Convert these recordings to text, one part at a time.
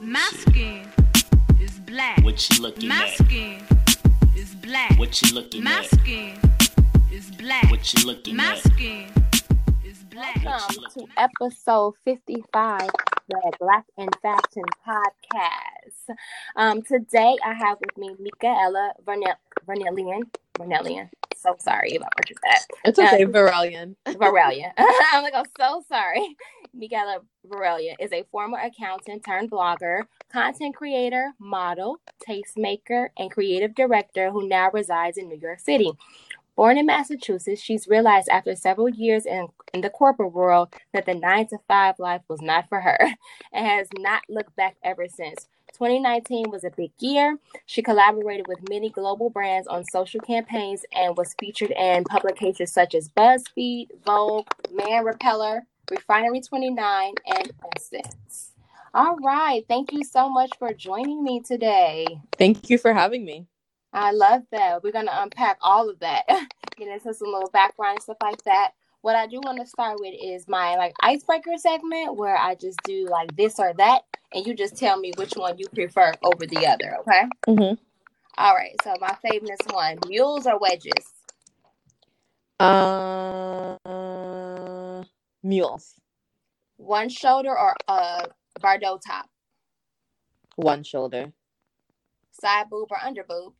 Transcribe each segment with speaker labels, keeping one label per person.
Speaker 1: My skin is black.
Speaker 2: What you looking
Speaker 1: My
Speaker 2: at?
Speaker 1: skin is black.
Speaker 2: What you looking
Speaker 1: My
Speaker 2: at?
Speaker 1: skin is black.
Speaker 2: What you looking
Speaker 1: My
Speaker 2: at?
Speaker 1: skin is black.
Speaker 3: Welcome to episode 55 of the Black and Fashion podcast. Um, today I have with me Michaela Vernell- Vernellian. Vernellian. So sorry if I butchered that.
Speaker 4: It's okay, Varelian.
Speaker 3: Varelia. I'm like, I'm so sorry. Michaela Varelia is a former accountant turned blogger, content creator, model, tastemaker, and creative director who now resides in New York City. Born in Massachusetts, she's realized after several years in, in the corporate world that the nine to five life was not for her and has not looked back ever since. 2019 was a big year. She collaborated with many global brands on social campaigns and was featured in publications such as BuzzFeed, Vogue, Man Repeller, Refinery 29, and Essence. All right. Thank you so much for joining me today.
Speaker 4: Thank you for having me.
Speaker 3: I love that. We're gonna unpack all of that, get into some little background and stuff like that. What I do want to start with is my like icebreaker segment where I just do like this or that, and you just tell me which one you prefer over the other. Okay.
Speaker 4: Mm-hmm.
Speaker 3: All right. So my favorite one: mules or wedges.
Speaker 4: Uh, mules.
Speaker 3: One shoulder or a Bardot top.
Speaker 4: One shoulder.
Speaker 3: Side boob or under boob.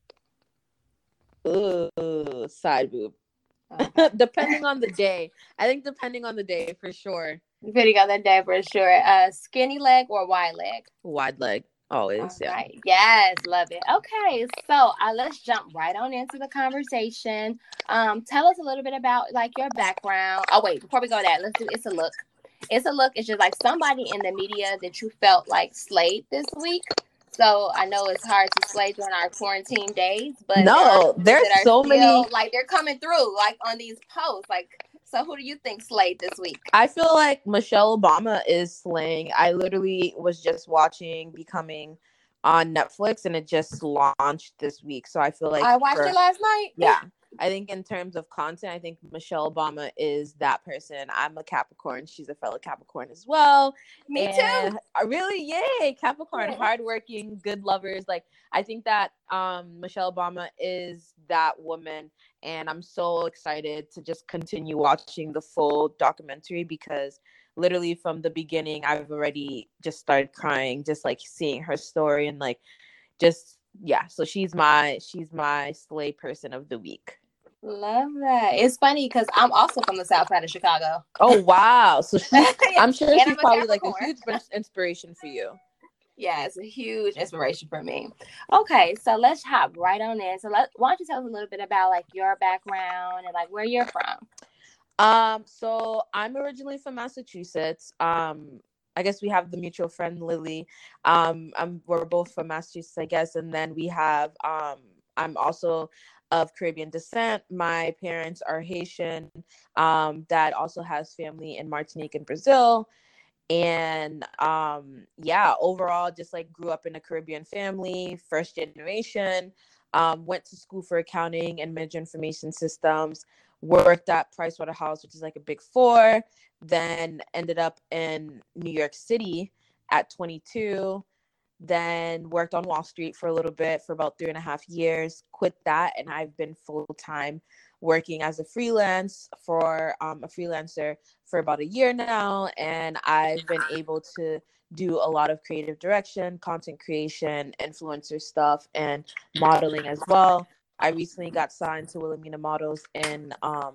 Speaker 4: Ooh, side boob.
Speaker 3: Okay.
Speaker 4: depending on the day. I think depending on the day for sure.
Speaker 3: Depending on the day for sure. Uh, skinny leg or wide leg.
Speaker 4: Wide leg. Always.
Speaker 3: All
Speaker 4: yeah.
Speaker 3: right. Yes, love it. Okay, so uh, let's jump right on into the conversation. Um, tell us a little bit about like your background. Oh wait, before we go that, let's do it's a look. It's a look. It's just like somebody in the media that you felt like slayed this week. So I know it's hard to slay during our quarantine days, but
Speaker 4: No,
Speaker 3: there are people
Speaker 4: there's so many-
Speaker 3: like they're coming through like on these posts. Like, so who do you think slayed this week?
Speaker 4: I feel like Michelle Obama is slaying. I literally was just watching Becoming on Netflix and it just launched this week. So I feel like
Speaker 3: I watched
Speaker 4: for-
Speaker 3: it last night.
Speaker 4: yeah i think in terms of content i think michelle obama is that person i'm a capricorn she's a fellow capricorn as well
Speaker 3: me too.
Speaker 4: And I really yay capricorn hardworking good lovers like i think that um michelle obama is that woman and i'm so excited to just continue watching the full documentary because literally from the beginning i've already just started crying just like seeing her story and like just yeah so she's my she's my slay person of the week
Speaker 3: Love that. It's funny because I'm also from the south side of Chicago.
Speaker 4: oh wow so she, i'm sure she's
Speaker 3: I'm
Speaker 4: probably like a huge inspiration for you
Speaker 3: Yeah, it's a huge inspiration for me. Okay, so let's hop right on in. So let why don't you tell us a little bit about like your background and like where you're from?
Speaker 4: Um, so I'm originally from Massachusetts. Um, I guess we have the mutual friend Lily. Um, I'm we're both from Massachusetts, I guess, and then we have um, I'm also of Caribbean descent. My parents are Haitian. Um, dad also has family in Martinique and Brazil. And um, yeah, overall, just like grew up in a Caribbean family, first generation. Um, went to school for accounting and major information systems worked at Pricewaterhouse, which is like a big four, then ended up in New York City at 22, then worked on Wall Street for a little bit for about three and a half years, quit that, and I've been full time working as a freelance for um, a freelancer for about a year now, and I've been able to do a lot of creative direction, content creation, influencer stuff, and modeling as well. I recently got signed to Wilhelmina Models in um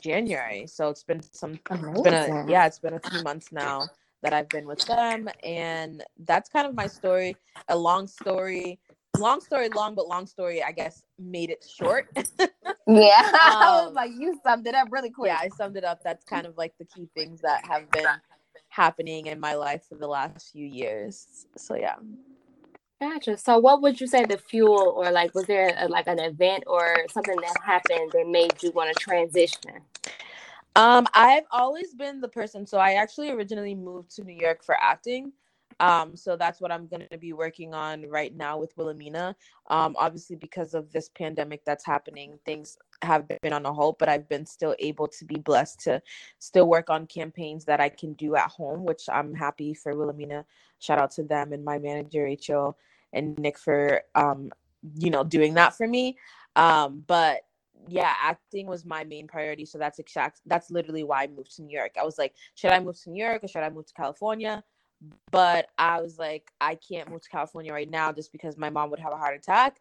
Speaker 4: January. So it's been some it's been a yeah, it's been a few months now that I've been with them and that's kind of my story. A long story. Long story long, but long story, I guess, made it short.
Speaker 3: Yeah, I was
Speaker 4: Um,
Speaker 3: like you summed it up really quick.
Speaker 4: yeah, I summed it up. That's kind of like the key things that have been happening in my life for the last few years. So yeah.
Speaker 3: Gotcha. So, what would you say the fuel, or like, was there a, like an event or something that happened that made you want to transition?
Speaker 4: Um, I've always been the person. So I actually originally moved to New York for acting. Um, so that's what I'm going to be working on right now with Wilhelmina. Um, obviously, because of this pandemic that's happening, things have been on a hold, but I've been still able to be blessed to still work on campaigns that I can do at home, which I'm happy for Wilhelmina. Shout out to them and my manager, Rachel and Nick, for um, you know doing that for me. Um, but yeah, acting was my main priority. So that's exact. That's literally why I moved to New York. I was like, should I move to New York or should I move to California? But I was like, I can't move to California right now just because my mom would have a heart attack.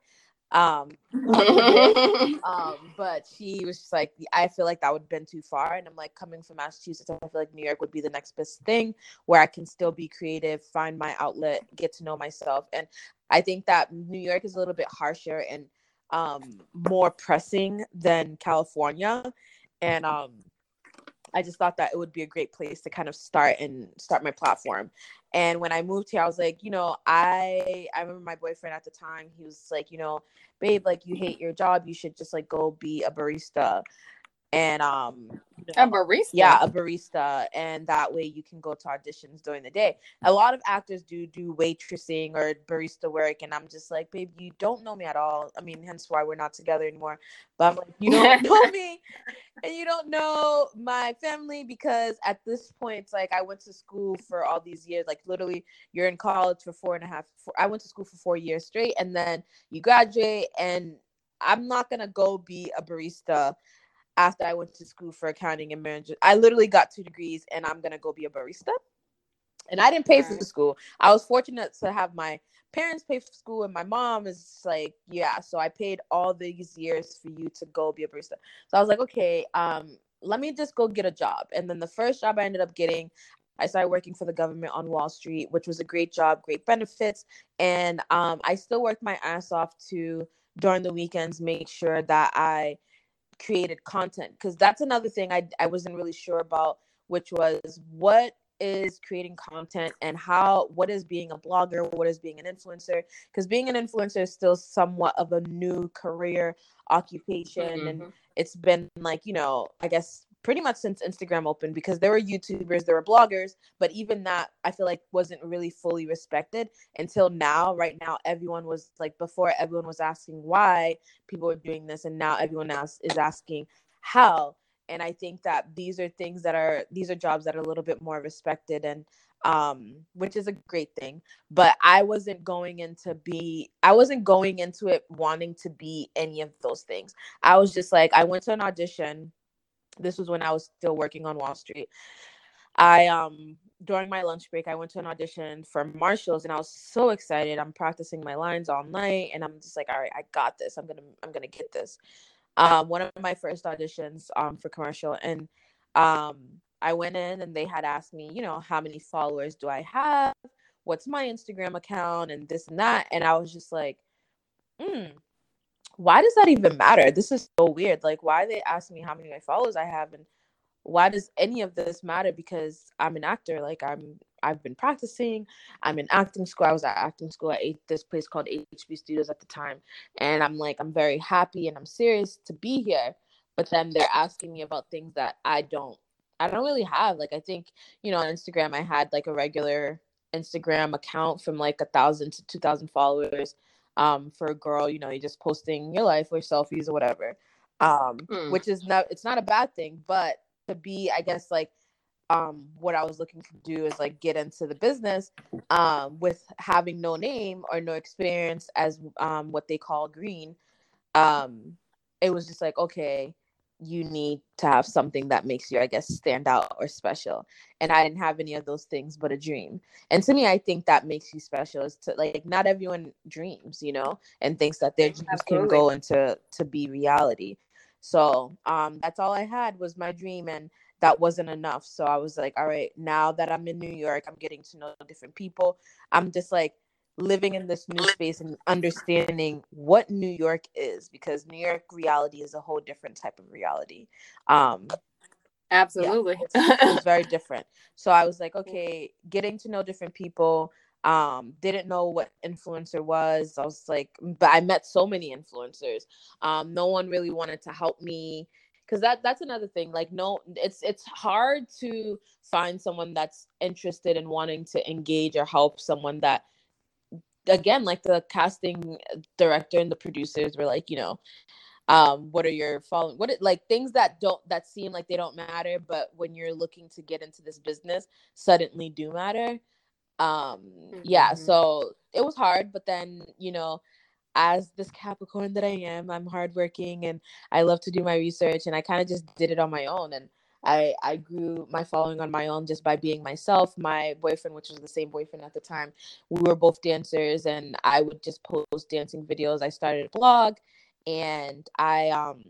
Speaker 4: Um, um, but she was just like, I feel like that would have been too far. And I'm like, coming from Massachusetts, I feel like New York would be the next best thing where I can still be creative, find my outlet, get to know myself. And I think that New York is a little bit harsher and um, more pressing than California. And um, I just thought that it would be a great place to kind of start and start my platform. And when I moved here, I was like, you know, I I remember my boyfriend at the time, he was like, you know, babe, like you hate your job, you should just like go be a barista and um
Speaker 3: a barista.
Speaker 4: Yeah a barista. And that way you can go to auditions during the day. A lot of actors do do waitressing or barista work. And i'm just like babe you don't know me at all. I mean hence why we're not together anymore. But i'm like you don't know me. And you don't know my family. Because at this point it's like i went to school for all these years. Like literally you're in college for four and a half four, i went to school for four years straight. And then you graduate. And i'm not gonna go be a barista after I went to school for accounting and management. I literally got two degrees and I'm gonna go be a barista. And I didn't pay for the school. I was fortunate to have my parents pay for school and my mom is like, yeah. So I paid all these years for you to go be a barista. So I was like, okay, um, let me just go get a job. And then the first job I ended up getting, I started working for the government on Wall Street, which was a great job, great benefits. And um, I still worked my ass off to during the weekends make sure that I created content because that's another thing I, I wasn't really sure about which was what is creating content and how what is being a blogger what is being an influencer because being an influencer is still somewhat of a new career occupation mm-hmm. and it's been like you know i guess pretty much since Instagram opened because there were YouTubers, there were bloggers, but even that I feel like wasn't really fully respected until now. Right now, everyone was like, before everyone was asking why people were doing this, and now everyone else is asking how. And I think that these are things that are these are jobs that are a little bit more respected and um which is a great thing but i wasn't going into be i wasn't going into it wanting to be any of those things i was just like i went to an audition this was when I was still working on Wall Street. I um during my lunch break I went to an audition for Marshalls and I was so excited. I'm practicing my lines all night and I'm just like, all right, I got this. I'm gonna I'm gonna get this. Um, one of my first auditions um for commercial and um I went in and they had asked me, you know, how many followers do I have? What's my Instagram account and this and that. And I was just like, hmm, why does that even matter? This is so weird. Like, why they ask me how many my followers I have, and why does any of this matter? Because I'm an actor. Like, I'm I've been practicing. I'm in acting school. I was at acting school at this place called HB Studios at the time, and I'm like, I'm very happy and I'm serious to be here. But then they're asking me about things that I don't, I don't really have. Like, I think you know, on Instagram, I had like a regular Instagram account from like a thousand to two thousand followers um, for a girl, you know, you're just posting your life or selfies or whatever, um, mm. which is not, it's not a bad thing, but to be, I guess, like, um, what I was looking to do is like get into the business, um, with having no name or no experience as, um, what they call green. Um, it was just like, okay, you need to have something that makes you, I guess, stand out or special. And I didn't have any of those things but a dream. And to me, I think that makes you special is to like not everyone dreams, you know, and thinks that their dreams Absolutely. can go into to be reality. So um that's all I had was my dream and that wasn't enough. So I was like, all right, now that I'm in New York, I'm getting to know different people. I'm just like living in this new space and understanding what New York is because New York reality is a whole different type of reality. Um
Speaker 3: absolutely.
Speaker 4: Yeah, it's, it's very different. So I was like, okay, getting to know different people um didn't know what influencer was. I was like but I met so many influencers. Um no one really wanted to help me because that that's another thing like no it's it's hard to find someone that's interested in wanting to engage or help someone that again like the casting director and the producers were like you know um what are your following what it, like things that don't that seem like they don't matter but when you're looking to get into this business suddenly do matter um yeah
Speaker 3: Mhm.
Speaker 4: so it was hard but then you know as this capricorn that i am i'm hardworking and i love to do my research and i kind of just did it on my own and i i grew my following on my own just by being myself my boyfriend which was the same boyfriend at the time we were both dancers and i would just post dancing videos i started a blog and i um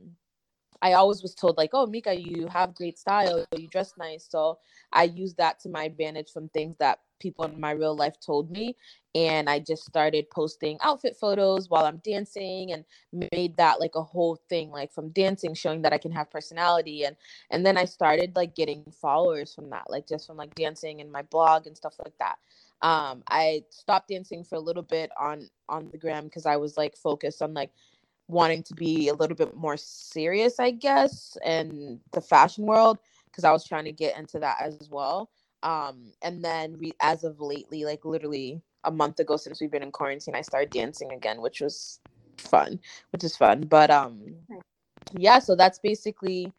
Speaker 4: I always was told like, "Oh, Mika, you have great style. You dress nice." So I used that to my advantage from things that people in my real life told me, and I just started posting outfit photos while I'm dancing, and made that like a whole thing, like from dancing, showing that I can have personality, and and then I started like getting followers from that, like just from like dancing and my blog and stuff like that. Um, I stopped dancing for a little bit on on the gram because I was like focused on like wanting to be a little bit more serious, I guess, in the fashion world because I was trying to get into that as well. Um, and then we, as of lately, like literally a month ago since we've been in quarantine, I started dancing again, which was fun, which is fun. But um, yeah, so that's basically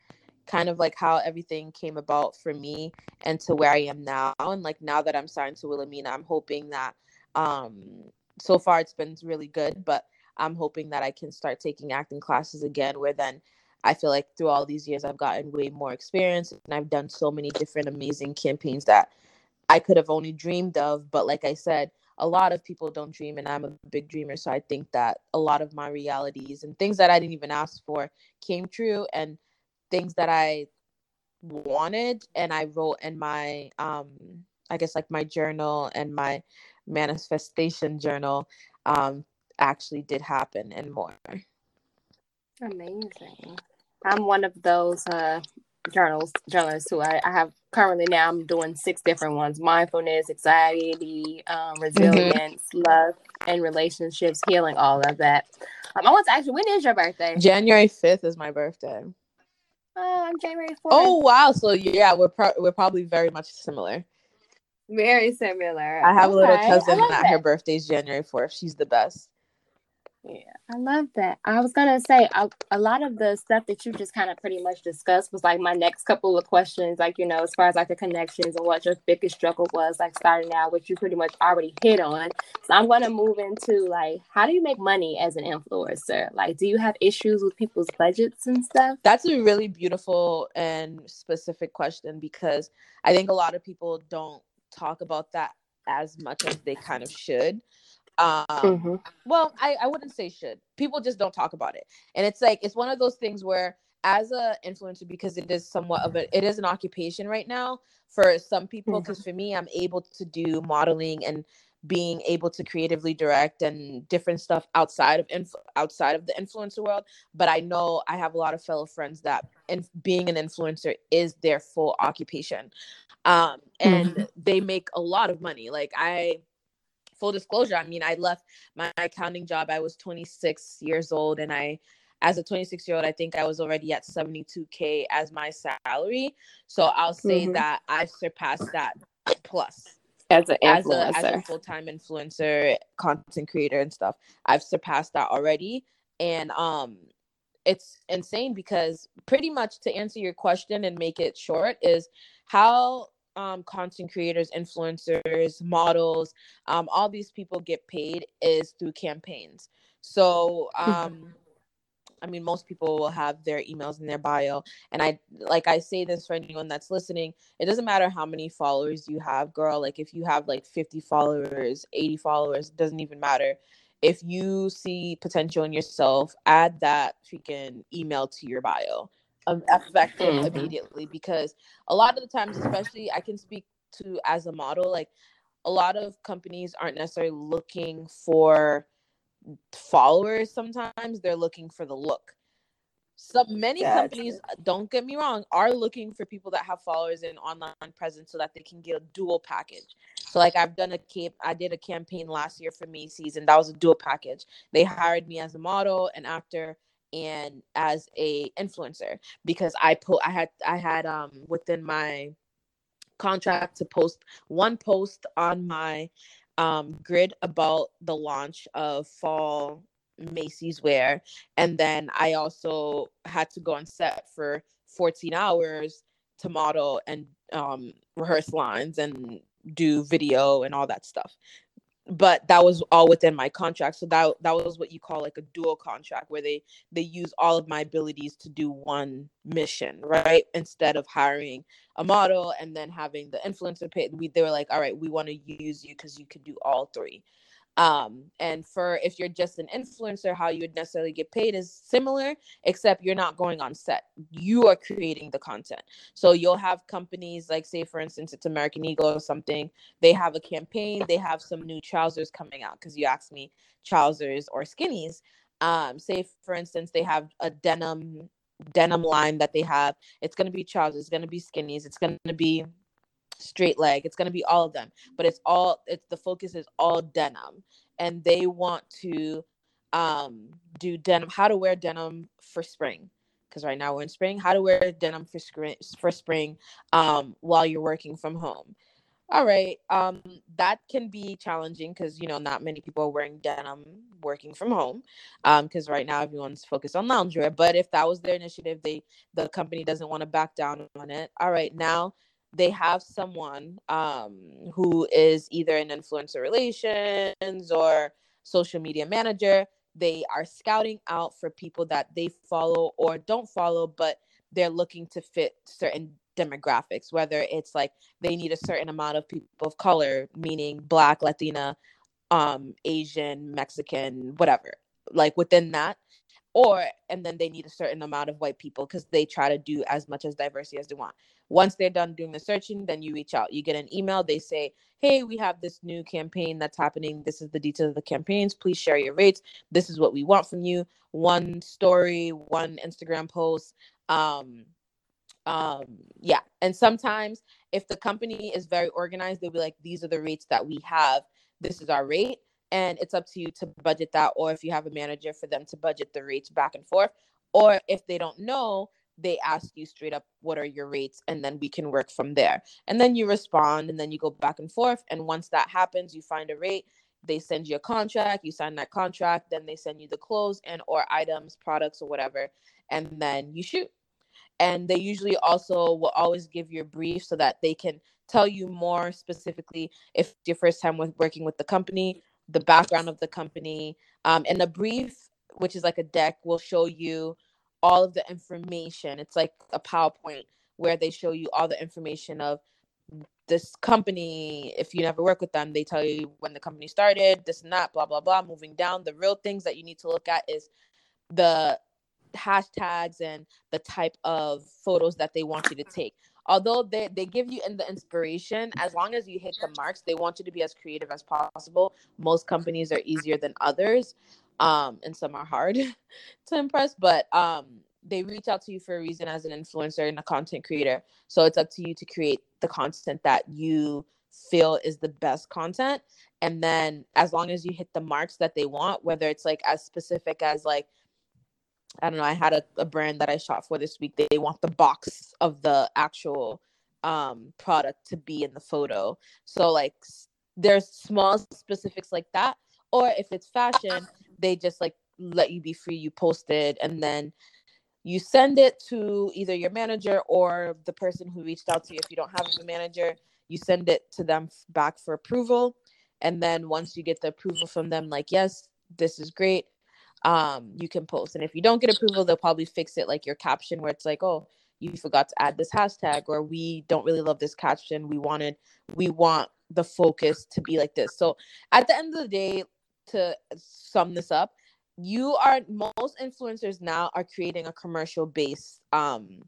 Speaker 4: kind of like how everything came about for me and to where I am now. And like now that I'm signed to Wilhelmina, I'm hoping that um so far it's been really good, but I'm hoping that I can start taking acting classes again where then I feel like through all these years I've gotten way more experience and I've done so many different amazing campaigns that I could have only dreamed of. But like I said, a lot of people don't dream and I'm a big dreamer. So I think that a lot of my realities and things that I didn't even ask for came true and things that I wanted and I wrote in my um I guess like my journal and my manifestation journal um actually did happen and more.
Speaker 3: Amazing. I'm one of those uh journals journalists who I, I have currently now I'm doing six different ones. Mindfulness, anxiety, um, resilience, love and relationships, healing, all of that. Um, I want to ask you, when is your birthday?
Speaker 4: January 5th is my birthday.
Speaker 3: Oh, I'm January 4th.
Speaker 4: Oh wow, so yeah, we're pro- we're probably very much similar.
Speaker 3: very similar.
Speaker 4: I have a little cousin that her birthday's January 4th. She's the best.
Speaker 3: Yeah, I love that. I was gonna say a, a lot of the stuff that you just kind of pretty much discussed was like my next couple of questions, like you know, as far as like the connections and what your biggest struggle was, like starting out, which you pretty much already hit on. So I'm gonna move into like, how do you make money as an influencer? Like, do you have issues with people's budgets and stuff?
Speaker 4: That's a really beautiful and specific question because I think a lot of people don't talk about that as much as they kind of should. Um,
Speaker 3: Mm-hmm.
Speaker 4: well I, I wouldn't say should. People just don't talk about it. And it's like it's one of those things where as a influencer because it is somewhat of a it is an occupation right now for some people because for me i'm able to do modeling and being able to creatively direct and different stuff outside of inf- outside of the influencer world. But i know i have a lot of fellow friends that and being an influencer is their full occupation. Um and they make a lot of money. Like i full disclosure i mean i left my accounting job i was 26 years old and i as a 26 year old i think i was already at 72k as my salary. So i'll say
Speaker 3: Mhm.
Speaker 4: that i surpassed that plus.
Speaker 3: As an
Speaker 4: as a, as a full-time influencer content creator and stuff i've surpassed that already. And um it's insane because pretty much to answer your question and make it short is how um, content creators influencers models um, all these people get paid is through campaigns so um I mean, most people will have their emails in their bio. And I, like, I say this for anyone that's listening it doesn't matter how many followers you have, girl. Like, if you have like 50 followers, 80 followers, it doesn't even matter. If you see potential in yourself, add that freaking email to your bio um, effective
Speaker 3: Mhm.
Speaker 4: immediately because a lot of the times, especially I can speak to as a model, like, a lot of companies aren't necessarily looking for followers sometimes they're looking for the look so many
Speaker 3: Gotcha.
Speaker 4: companies don't get me wrong are looking for people that have followers and online presence so that they can get a dual package so like i've done a camp i did a campaign last year for macy's and that was a dual package they hired me as a model and after and as a influencer because I put I had I had um within my contract to post one post on my um, grid about the launch of fall Macy's wear. And then I also had to go on set for 14 hours to model and um, rehearse lines and do video and all that stuff but that was all within my contract. So that that was what you call like a dual contract where they they use all of my abilities to do one mission right? Instead of hiring a model and then having the influencer pay we they were like all right we want to use you because you could do all three um, and for if you're just an influencer, how you would necessarily get paid is similar, except you're not going on set. You are creating the content. So you'll have companies like, say, for instance, it's American Eagle or something. They have a campaign. They have some new trousers coming out because you asked me trousers or skinnies. Um, say, for instance, they have a denim denim line that they have. It's going to be trousers. It's going to be skinnies. It's going to be straight leg. It's going to be all of them but it's all it's the focus is all denim. And they want to um do denim how to wear denim for spring. Because right now we're in spring how to wear denim for spring for spring um while you're working from home. All right um that can be challenging because you know not many people are wearing denim working from home um because right now everyone's focused on loungewear. But if that was their initiative they the company doesn't want to back down on it. All right now they have someone um, who is either an influencer relations or social media manager. They are scouting out for people that they follow or don't follow, but they're looking to fit certain demographics, whether it's like they need a certain amount of people of color, meaning Black, Latina, um, Asian, Mexican, whatever. Like within that, or and then they need a certain amount of white people because they try to do as much as diversity as they want once they're done doing the searching then you reach out. You get an email. They say hey we have this new campaign that's happening. This is the details of the campaigns. Please share your rates. This is what we want from you. One story one instagram post um um yeah. And sometimes if the company is very organized they'll be like these are the rates that we have. This is our rate. And it's up to you to budget that or if you have a manager for them to budget the rates back and forth or if they don't know they ask you straight up what are your rates? And then we can work from there. And then you respond and then you go back and forth. And once that happens you find a rate they send you a contract you sign that contract then they send you the clothes and or items products or whatever and then you shoot. And they usually also will always give you a brief so that they can tell you more specifically if your first time with working with the company the background of the company, um, and the brief, which is like a deck, will show you all of the information. It's like a PowerPoint where they show you all the information of this company. If you never work with them, they tell you when the company started, this and that, blah, blah, blah. Moving down, the real things that you need to look at is the hashtags and the type of photos that they want you to take although they, they give you in the inspiration as long as you hit the marks they want you to be as creative as possible most companies are easier than others um, and some are hard to impress but um, they reach out to you for a reason as an influencer and a content creator so it's up to you to create the content that you feel is the best content and then as long as you hit the marks that they want whether it's like as specific as like I don't know. I had a, a brand that I shot for this week. They, want the box of the actual um product to be in the photo. So like there's small specifics like that. Or if it's fashion, they just like let you be free. You post it and then you send it to either your manager or the person who reached out to you. If you don't have a manager, you send it to them back for approval. And then once you get the approval from them, like, yes, this is great um, you can post. And if you don't get approval, they'll probably fix it like your caption where it's like, oh, you forgot to add this hashtag, or we don't really love this caption. We wanted, we want the focus to be like this. So at the end of the day, to sum this up, you are most influencers now are creating a commercial based um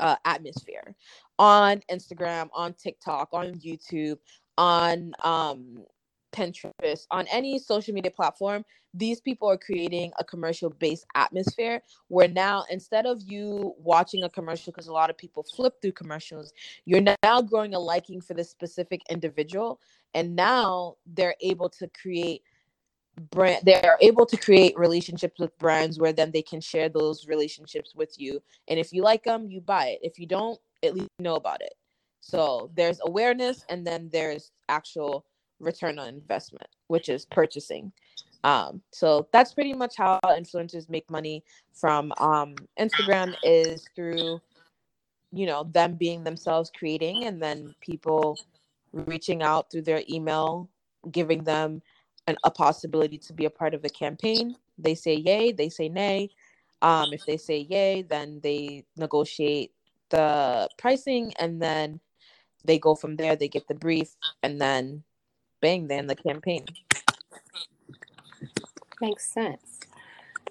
Speaker 4: uh, atmosphere on Instagram, on TikTok, on YouTube, on um Pinterest, on any social media platform, these people are creating a commercial based atmosphere where now instead of you watching a commercial, because a lot of people flip through commercials, you're now growing a liking for this specific individual. And now they're able to create brand they're able to create relationships with brands where then they can share those relationships with you. And if you like them you buy it. If you don't at least know about it. So there's awareness and then there's actual return on investment which is purchasing. Um so that's pretty much how influencers make money from um instagram is through you know them being themselves creating and then people reaching out through their email giving them an, a possibility to be a part of the campaign they say yay they say nay um if they say yay then they negotiate the pricing and then they go from there they get the brief and then bang they're in the campaign
Speaker 3: Makes sense.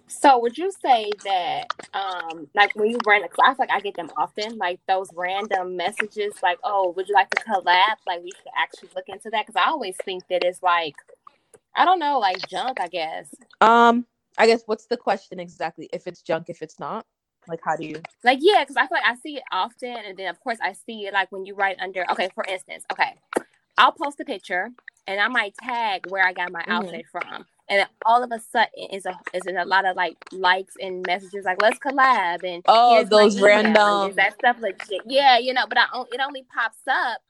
Speaker 3: So would you say that um like when you run a class, like I get them often, like those random messages like, oh, would you like to collab? Like we should actually look into that because I always think that it's like I don't know, like junk, I guess.
Speaker 4: um i guess what's the question exactly if it's junk if it's not like how do you
Speaker 3: Like yeah, because I feel like I see it often, and then of course I see it like when you write under. Okay, for instance, okay, I'll post a picture and I might tag where I got my
Speaker 4: Mhm.
Speaker 3: outfit from, and all of a sudden is a is a lot of like likes and messages like let's collab and
Speaker 4: Oh, those random-
Speaker 3: that stuff legit? Yeah, you know, but I it only pops up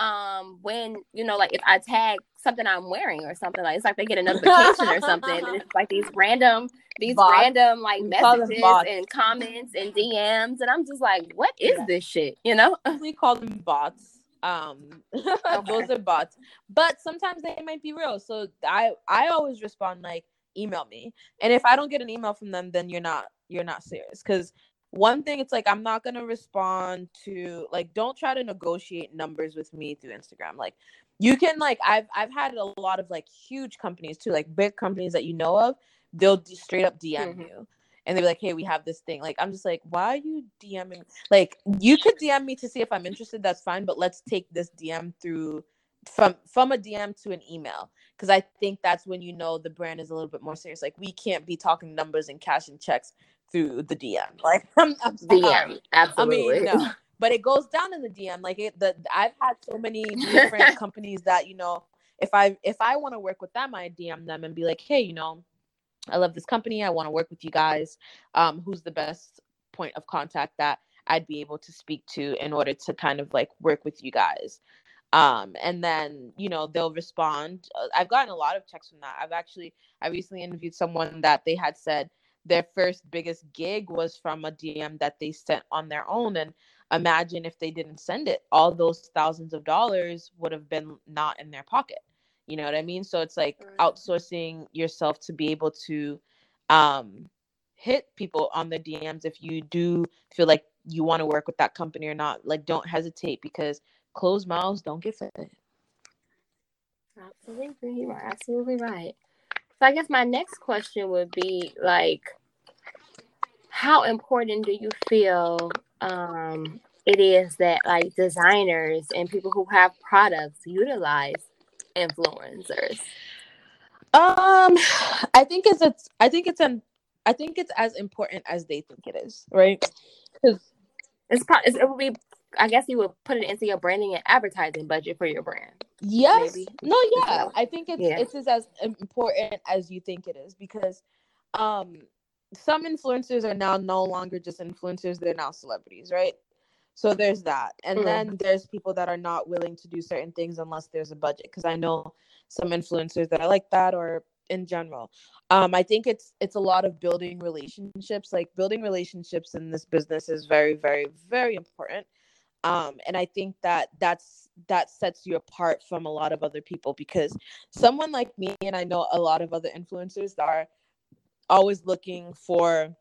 Speaker 3: um when you know like if I tag something I'm wearing or something like it's like they get a notification or something and it's like these random these
Speaker 4: Bots.
Speaker 3: random like
Speaker 4: We call them
Speaker 3: messages and comments and DMs and I'm just like what is
Speaker 4: Yeah.
Speaker 3: this shit you know
Speaker 4: we call them bots um those are bots but sometimes they might be real so i i always respond like email me and if i don't get an email from them then you're not you're not serious because one thing it's like i'm not gonna respond to like don't try to negotiate numbers with me through instagram like you can like i've i've had a lot of like huge companies too like big companies that you know of they'll straight up dm
Speaker 3: Mhm.
Speaker 4: you and they're like hey we have this thing like i'm just like why are you dming like you could dm me to see if i'm interested that's fine but let's take this dm through from from a dm to an email because i think that's when you know the brand is a little bit more serious like we can't be talking numbers and cash and checks through the dm like i'm, I'm.
Speaker 3: DM absolutely
Speaker 4: I mean, no, but it goes down in the DM. Like it, the I've had so many different companies that you know, if I if I want to work with them, I DM them and be like, hey, you know, I love this company. I want to work with you guys. Um, who's the best point of contact that I'd be able to speak to in order to kind of like work with you guys? Um, and then you know they'll respond. Uh, I've gotten a lot of texts from that. I've actually I recently interviewed someone that they had said their first biggest gig was from a DM that they sent on their own and imagine if they didn't send it all those thousands of dollars would have been not in their pocket. You know what i mean? So it's like outsourcing yourself to be able to um hit people on the dms if you do feel like you want to work with that company or not. Like don't hesitate because closed mouths don't get fed.
Speaker 3: Absolutely, you are absolutely right. So I guess my next question would be like, how important do you feel um, it is that like designers and people who have products utilize influencers?
Speaker 4: Um, I think it's it's I think it's an I think it's as important as they think it is, right? Because
Speaker 3: It's pro- it's- it would be. I guess you would put it into your branding and advertising budget for your brand.
Speaker 4: Yes,
Speaker 3: Maybe.
Speaker 4: no, yeah, I think it's
Speaker 3: Yeah.
Speaker 4: it's as important as you think it is because, um, some influencers are now no longer just influencers; they're now celebrities, right? So there's that, and
Speaker 3: Mhm.
Speaker 4: then there's people that are not willing to do certain things unless there's a budget. Because I know some influencers that are like that, or in general um i think it's it's a lot of building relationships like building relationships in this business is very very very important um and i think that that's that sets you apart from a lot of other people because someone like me and i know a lot of other influencers are always looking for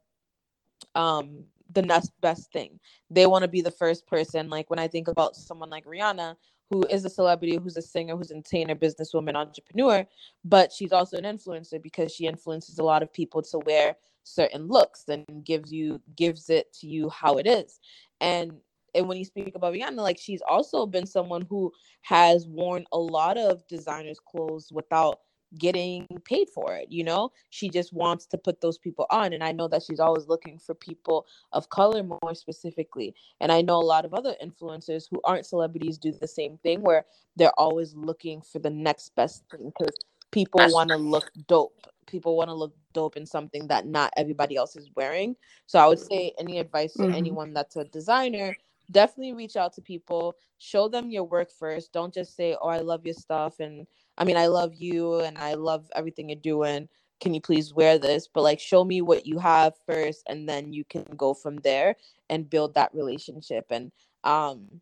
Speaker 4: um the next best thing. They want to be the first person like when i think about someone like rihanna who is a celebrity who's a singer who's an entertainer businesswoman entrepreneur but she's also an influencer because she influences a lot of people to wear certain looks and gives you gives it to you how it is. And and when you speak about Rihanna, like she's also been someone who has worn a lot of designers' clothes without getting paid for it. You know, she just wants to put those people on, and I know that she's always looking for people of color more specifically. And I know a lot of other influencers who aren't celebrities do the same thing, where they're always looking for the next best thing because people want to look dope. People want to look dope in something that not everybody else is wearing. So I would say any advice to
Speaker 3: Mhm.
Speaker 4: anyone that's a designer, definitely reach out to people, show them your work first. Don't just say, "Oh, I love your stuff," and I mean, I love you, and I love everything you're doing. Can you please wear this? But like, show me what you have first, and then you can go from there and build that relationship. And um,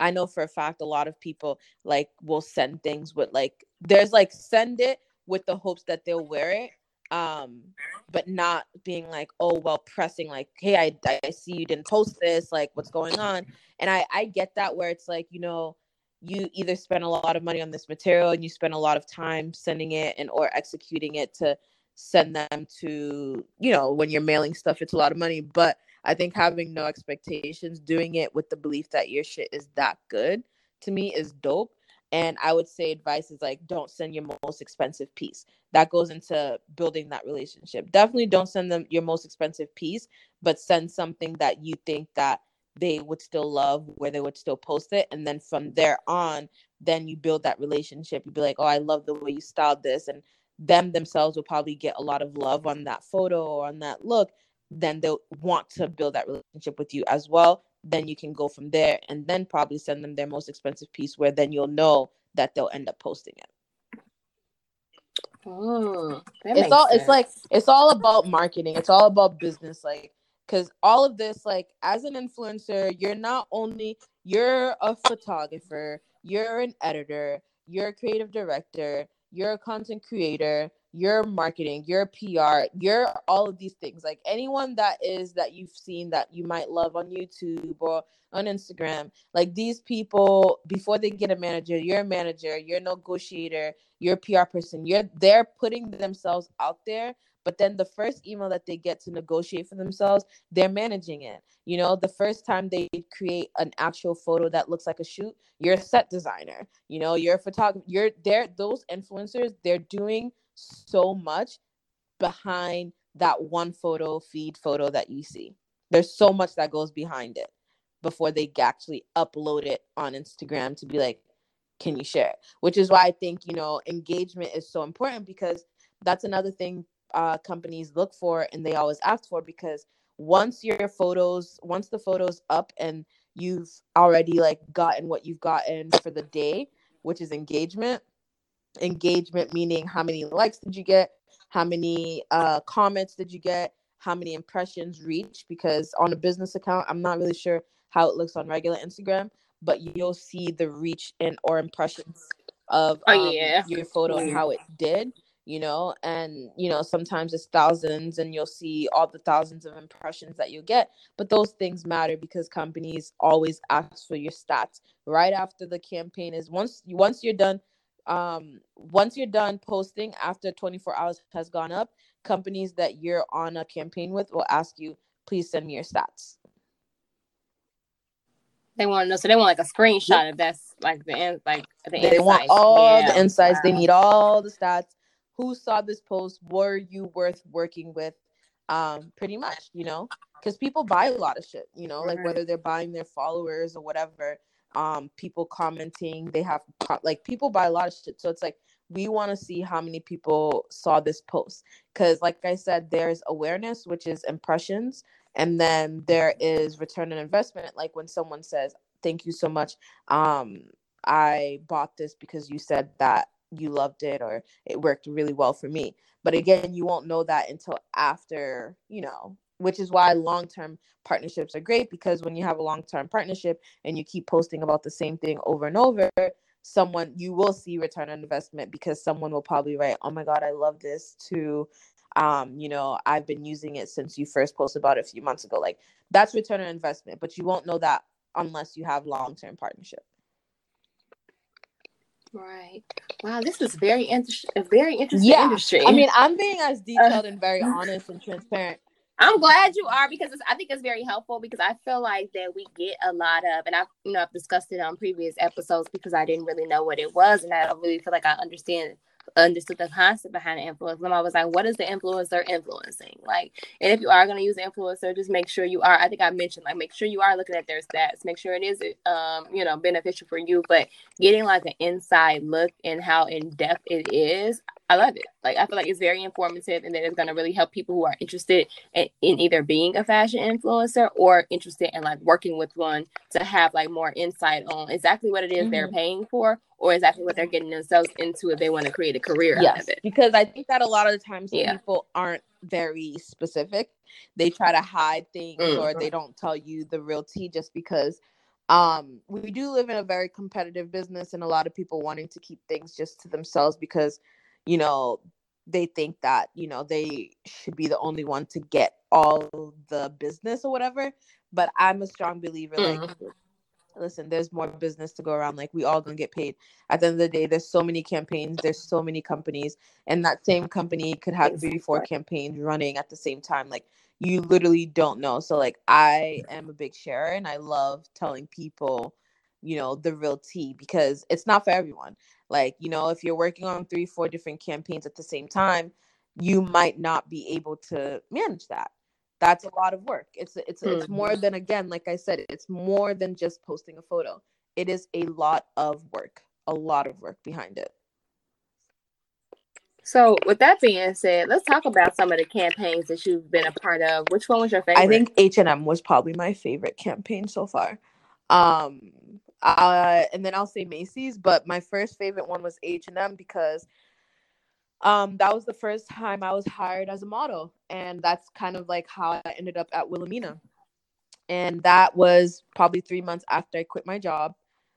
Speaker 4: I know for a fact a lot of people like will send things with like there's like send it with the hopes that they'll wear it um but not being like oh well pressing like hey I, I see you didn't post this like what's going on? And i i get that where it's like you know you either spend a lot of money on this material and you spend a lot of time sending it and or executing it to send them to you know when you're mailing stuff it's a lot of money. But i think having no expectations doing it with the belief that your shit is that good to me is dope and i would say advice is like don't send your most expensive piece. That goes into building that relationship. Definitely don't send them your most expensive piece but send something that you think that they would still love where they would still post it. And then from there on then you build that relationship. You'd be like oh i love the way you styled this. And them themselves will probably get a lot of love on that photo or on that look. Then they'll want to build that relationship with you as well then you can go from there and then probably send them their most expensive piece where then you'll know that they'll end up posting it.
Speaker 3: Mm,
Speaker 4: it's
Speaker 3: makes
Speaker 4: all it's like it's all about marketing. It's all about business like because all of this like as an influencer you're not only you're a photographer you're an editor you're a creative director you're a content creator you're marketing you're pr you're all of these things. Like anyone that is that you've seen that you might love on youtube or on instagram like these people before they get a manager you're a manager you're a negotiator you're a pr person you're they're putting themselves out there but then the first email that they get to negotiate for themselves they're managing it. You know the first time they create an actual photo that looks like a shoot you're a set designer. You know you're a photographer you're there those influencers they're doing so much behind that one photo feed photo that you see. There's so much that goes behind it before they actually upload it on instagram to be like can you share which is why i think you know engagement is so important because that's another thing uh, companies look for and they always ask for because once your photos once the photos up and you've already like gotten what you've gotten for the day which is engagement engagement meaning how many likes did you get how many uh, comments did you get how many impressions reach because on a business account i'm not really sure how it looks on regular instagram but you'll see the reach and or impressions of
Speaker 3: Oh,
Speaker 4: um,
Speaker 3: yeah.
Speaker 4: your photo and how it did you know and you know sometimes it's thousands and you'll see all the thousands of impressions that you get but those things matter because companies always ask for your stats right after the campaign is once you once you're done um once you're done posting after 24 hours has gone up companies that you're on a campaign with will ask you please send me your stats.
Speaker 3: They want to know, so they want like a screenshot of that's like the like the
Speaker 4: they want all
Speaker 3: Yeah.
Speaker 4: the insights. They need all the stats. Who saw this post? Were you worth working with? Um pretty much you know? Because people buy a lot of shit you know? Like whether they're buying their followers or whatever um people commenting they have like people buy a lot of shit. So it's like we want to see how many people saw this post. Because like i said there's awareness which is impressions and then there is return on investment. Like when someone says thank you so much um i bought this because you said that you loved it or it worked really well for me. But again you won't know that until after you know which is why long-term partnerships are great because when you have a long-term partnership and you keep posting about the same thing over and over someone you will see return on investment because someone will probably write oh my god i love this to um you know i've been using it since you first posted about it a few months ago like that's return on investment but you won't know that unless you have long-term partnership
Speaker 3: Right. Wow, this is very interesting. Very interesting
Speaker 4: Yeah,
Speaker 3: industry.
Speaker 4: i mean i'm being as detailed and very honest and transparent
Speaker 3: I'm glad you are because I think it's very helpful because I feel like that we get a lot of, and I've you know I've discussed it on previous episodes because I didn't really know what it was, and I don't really feel like I understand understood the concept behind the influence. I was like, what is the influencer influencing? Like, and if you are going to use influencer, just make sure you are. I think I mentioned like make sure you are looking at their stats. Make sure it is um you know beneficial for you. But getting like an inside look in how in depth it is, I love it. Like I feel like it's very informative and that it's gonna really help people who are interested in, in, either being a fashion influencer or interested in like working with one to have like more insight on exactly what it is mm-hmm. they're paying for or exactly what they're getting themselves into if they want to create a career yes, out of it.
Speaker 4: Because I think that a lot of the times yeah. people aren't very specific. They try to hide things mm-hmm. or they don't tell you the real tea just because um we do live in a very competitive business and a lot of people wanting to keep things just to themselves because you know, they think that, you know, they should be the only one to get all the business or whatever. But I'm a strong believer, like, mm-hmm. listen, there's more business to go around. Like, we all gonna get paid. At the end of the day, there's so many campaigns, there's so many companies, and that same company could have three, four campaigns running at the same time. Like, you literally don't know. So, like, I am a big sharer and I love telling people, you know, the real tea because it's not for everyone. Like, you know, if you're working on three, four different campaigns at the same time, you might not be able to manage that. That's a lot of work. It's it's mm-hmm. it's more than again, like I said, it's more than just posting a photo. It is a lot of work, a lot of work behind it.
Speaker 3: So, with that being said, let's talk about some of the campaigns that you've been a part of. Which one was your favorite?
Speaker 4: I think H and M was probably my favorite campaign so far. Um, uh, and then I'll say Macy's, but my first favorite one was H and M because um, that was the first time I was hired as a model, and that's kind of like how I ended up at Wilhelmina. And that was probably three months after I quit my job,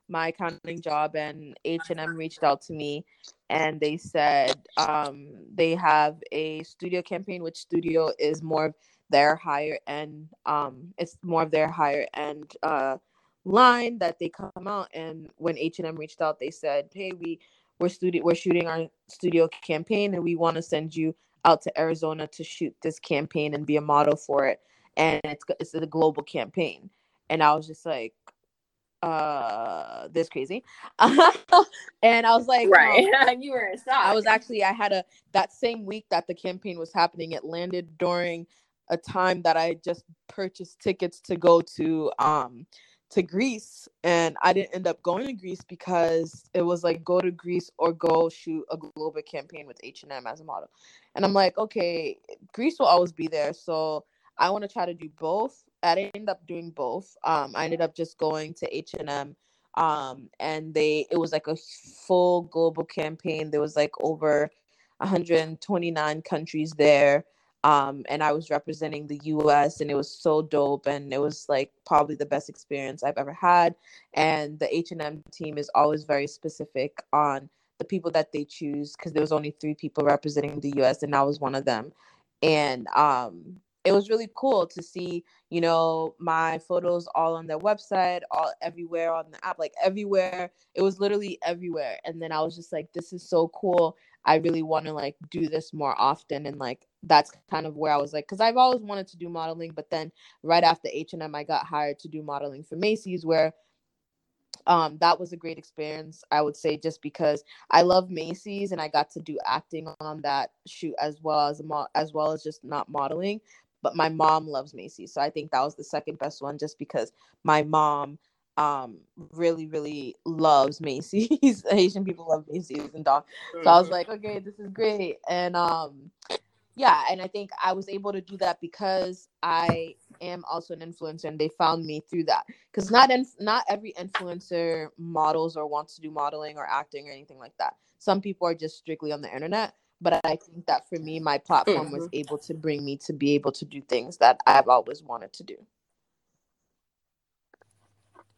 Speaker 4: my accounting job, and H and M reached out to me, and they said um, they have a studio campaign, which studio is more of their higher end. Um, it's more of their higher end. Uh, line that they come out and when H&M reached out they said hey we we're studio we're shooting our studio campaign and we want to send you out to Arizona to shoot this campaign and be a model for it. And it's it's a global campaign. And I was just like uh this crazy. And I was like
Speaker 3: right. um, you were.
Speaker 4: I was actually I had a that same week that the campaign was happening it landed during a time that I just purchased tickets to go to um to Greece and I didn't end up going to Greece because it was like go to Greece or go shoot a global campaign with H&M as a model. And I'm like, okay, Greece will always be there, so I want to try to do both. I ended up doing both. Um, I ended up just going to H&M um, and they it was like a full global campaign. There was like over 129 countries there um, and I was representing the US and it was so dope and it was like probably the best experience I've ever had and the H&M team is always very specific on the people that they choose because there was only three people representing the US and I was one of them and um, it was really cool to see you know my photos all on their website all everywhere on the app like everywhere it was literally everywhere and then i was just like this is so cool i really want to like do this more often and like that's kind of where I was like, because I've always wanted to do modeling, but then right after H and M, I got hired to do modeling for Macy's, where um, that was a great experience. I would say just because I love Macy's and I got to do acting on that shoot as well as mo- as well as just not modeling. But my mom loves Macy's, so I think that was the second best one, just because my mom um really really loves Macy's. Asian people love Macy's and dog. So I was mm-hmm. like, okay, this is great. And um yeah and i think i was able to do that because i am also an influencer and they found me through that because not inf- not every influencer models or wants to do modeling or acting or anything like that some people are just strictly on the internet but i think that for me my platform mm-hmm. was able to bring me to be able to do things that i've always wanted to do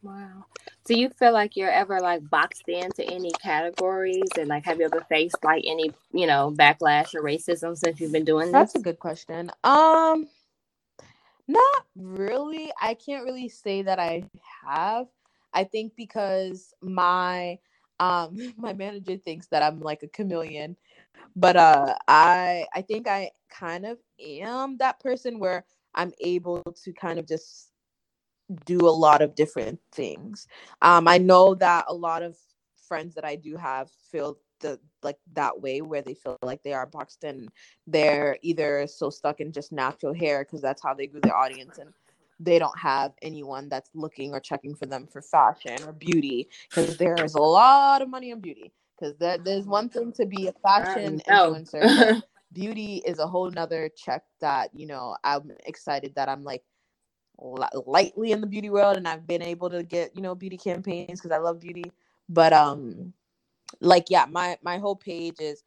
Speaker 3: Wow. Do you feel like you're ever like boxed into any categories and like have you ever faced like any, you know, backlash or racism since you've been doing this?
Speaker 4: That's a good question. Um not really. I can't really say that I have. I think because my um my manager thinks that I'm like a chameleon. But uh I I think I kind of am that person where I'm able to kind of just do a lot of different things. Um, I know that a lot of friends that I do have feel the like that way where they feel like they are boxed in they're either so stuck in just natural hair because that's how they grew their audience and they don't have anyone that's looking or checking for them for fashion or beauty because there is a lot of money in beauty because there, there's one thing to be a fashion influencer beauty is a whole nother check that you know i'm excited that i'm like li- lightly in the beauty world and i've been able to get you know beauty campaigns because i love beauty. But um like yeah my my whole page is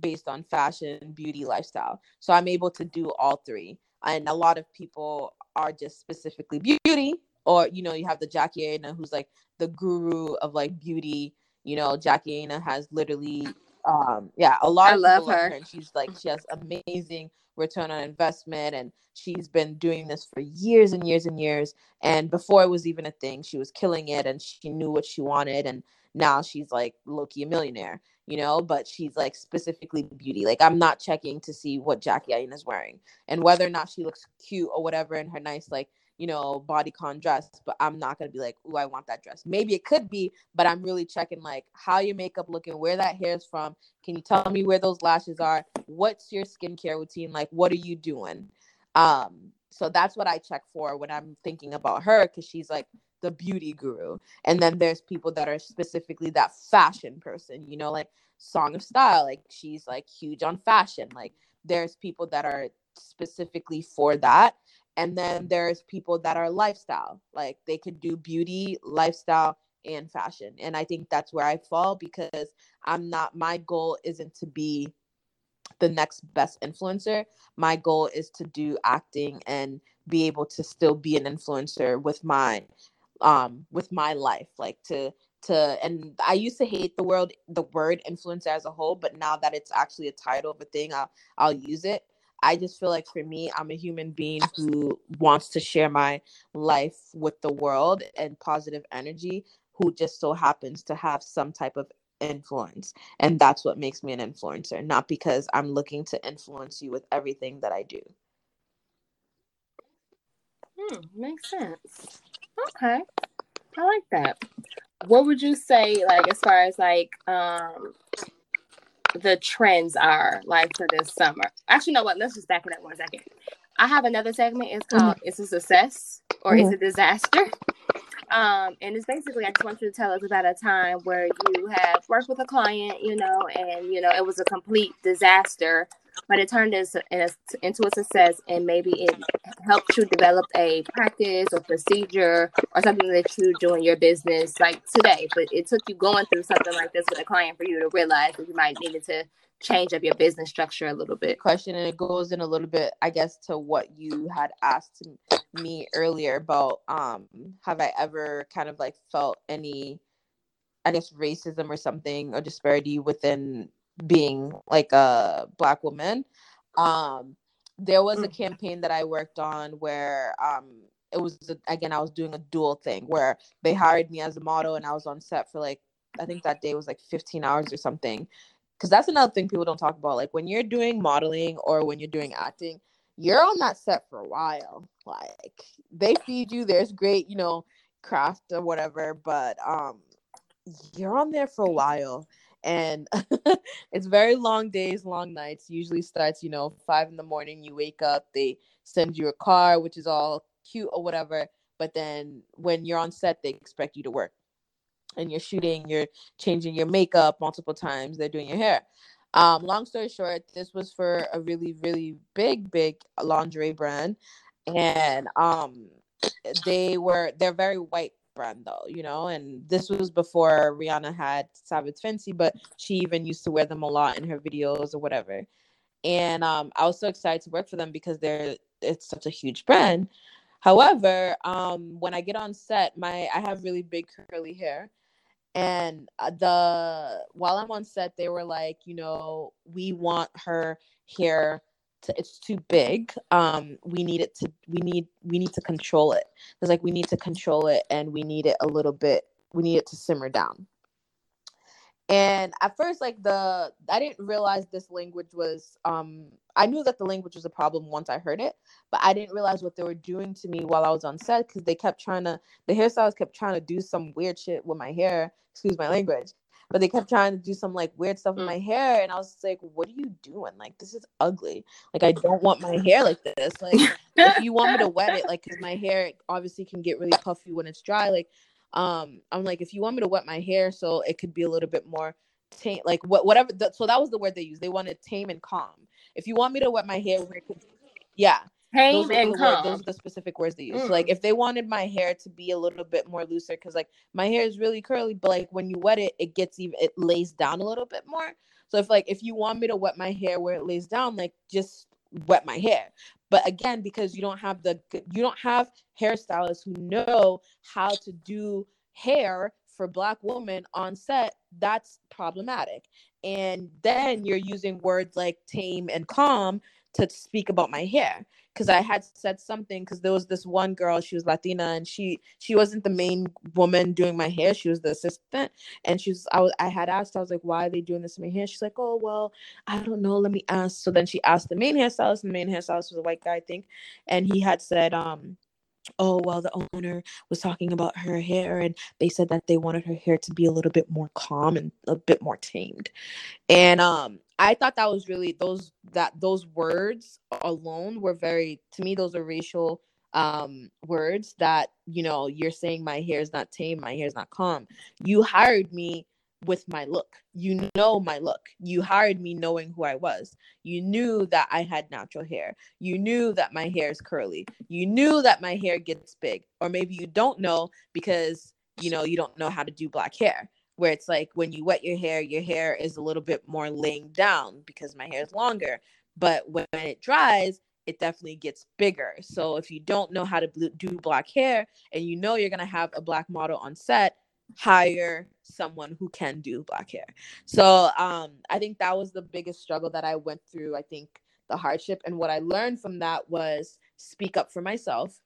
Speaker 4: based on fashion beauty lifestyle. So i'm able to do all three. And a lot of people are just specifically beauty or you know you have the jackie Aina who's like the guru of like beauty. You know jackie Aina has literally um yeah a lot
Speaker 3: I
Speaker 4: of
Speaker 3: love
Speaker 4: people
Speaker 3: her.
Speaker 4: and she's like she has amazing return on investment and she's been doing this for years and years and years and before it was even a thing she was killing it and she knew what she wanted and now she's like Loki a millionaire, you know, but she's like specifically beauty. Like I'm not checking to see what Jackie Aina is wearing and whether or not she looks cute or whatever in her nice like you know bodycon dress. But I'm not gonna be like, oh, I want that dress. Maybe it could be, but I'm really checking like how your makeup looking, where that hair is from. Can you tell me where those lashes are? What's your skincare routine? Like, what are you doing? Um, so that's what I check for when I'm thinking about her because she's like the beauty guru. And then there's people that are specifically that fashion person, you know, like Song of Style, like she's like huge on fashion. Like there's people that are specifically for that. And then there's people that are lifestyle, like they could do beauty, lifestyle, and fashion. And I think that's where I fall because I'm not, my goal isn't to be the next best influencer. My goal is to do acting and be able to still be an influencer with my um with my life like to to and I used to hate the world the word influencer as a whole but now that it's actually a title of a thing I'll I'll use it. I just feel like for me I'm a human being who wants to share my life with the world and positive energy who just so happens to have some type of influence and that's what makes me an influencer not because I'm looking to influence you with everything that I do.
Speaker 3: Hmm, makes sense. Okay. I like that. What would you say, like, as far as like um the trends are like for this summer? Actually, you know what? Let's just back it up one second. I have another segment. It's called "It's a Success" or "It's a Disaster." Um, and it's basically I just want you to tell us about a time where you have worked with a client, you know, and you know it was a complete disaster, but it turned into, into a success, and maybe it helped you develop a practice or procedure or something that you do in your business like today. But it took you going through something like this with a client for you to realize that you might need to change up your business structure a little bit.
Speaker 4: question and it goes in a little bit i guess to what you had asked me earlier about um have i ever kind of like felt any i guess racism or something or disparity within being like a black woman um there was a
Speaker 3: Mm.
Speaker 4: campaign that i worked on where um it was again i was doing a dual thing where they hired me as a model and i was on set for like i think that day was like 15 hours or something because that's another thing people don't talk about. Like when you're doing modeling or when you're doing acting, you're on that set for a while. Like they feed you, there's great, you know, craft or whatever, but um you're on there for a while. And it's very long days, long nights. Usually starts, you know, five in the morning. You wake up, they send you a car, which is all cute or whatever. But then when you're on set, they expect you to work and you're shooting, you're changing your makeup multiple times, they're doing your hair. Um, long story short, this was for a really, really big, big lingerie brand. And um they were they're very white brand though, you know, and this was before Rihanna had Savage Fenty, but she even used to wear them a lot in her videos or whatever. And um I was so excited to work for them because they're it's such a huge brand. However, um when I get on set, my I have really big curly hair and uh, the while i'm on set they were like you know we want her hair to it's too big um we need it to we need we need to control it. It's like we need to control it and we need it a little bit we need it to simmer down. And at first like the i didn't realize this language was um i knew that the language was a problem once i heard it but i didn't realize what they were doing to me while i was on set because they kept trying to the hairstylists kept trying to do some weird shit with my hair excuse my language but they kept trying to do some like weird stuff with
Speaker 3: Mm.
Speaker 4: my hair, and I was like, "What are you doing? Like, this is ugly. Like, I don't want my hair like this. Like, if you want me to wet it, like, because my hair obviously can get really puffy when it's dry. Like, um, I'm like, if you want me to wet my hair so it could be a little bit more tame, like what whatever. The, so that was the word they used. They wanted tame and calm. If you want me to wet my hair, where it could, yeah, Are,
Speaker 3: and
Speaker 4: the word, those are the specific words they use. So,
Speaker 3: Mm.
Speaker 4: like if they wanted my hair to be a little bit more looser, because like my hair is really curly, but like when you wet it, it gets even it lays down a little bit more. So if like if you want me to wet my hair where it lays down, like just wet my hair. But again, because you don't have the you don't have hairstylists who know how to do hair for black women on set, that's problematic. And then you're using words like tame and calm to speak about my hair because I had said something because there was this one girl, she was Latina and she she wasn't the main woman doing my hair, she was the assistant. And she was I was I had asked, I was like, why are they doing this to my hair? She's like, Oh well, I don't know, let me ask. So then she asked the main hairstylist, and the main hairstylist was a white guy, I think, and he had said, um, oh well the owner was talking about her hair and they said that they wanted her hair to be a little bit more calm and a bit more tamed. And um i thought that was really those that those words alone were very to me those are racial um words that you know you're saying my hair is not tame my hair is not calm. You hired me with my look. You know my look. You hired me knowing who i was. You knew that i had natural hair. You knew that my hair is curly. You knew that my hair gets big. Or maybe you don't know because you know you don't know how to do black hair where it's like when you wet your hair your hair is a little bit more laying down because my hair is longer. But when it dries it definitely gets bigger. So if you don't know how to do black hair and you know you're going to have a black model on set hire someone who can do black hair. So um i think that was the biggest struggle that i went through i think the hardship. And what i learned from that was speak up for myself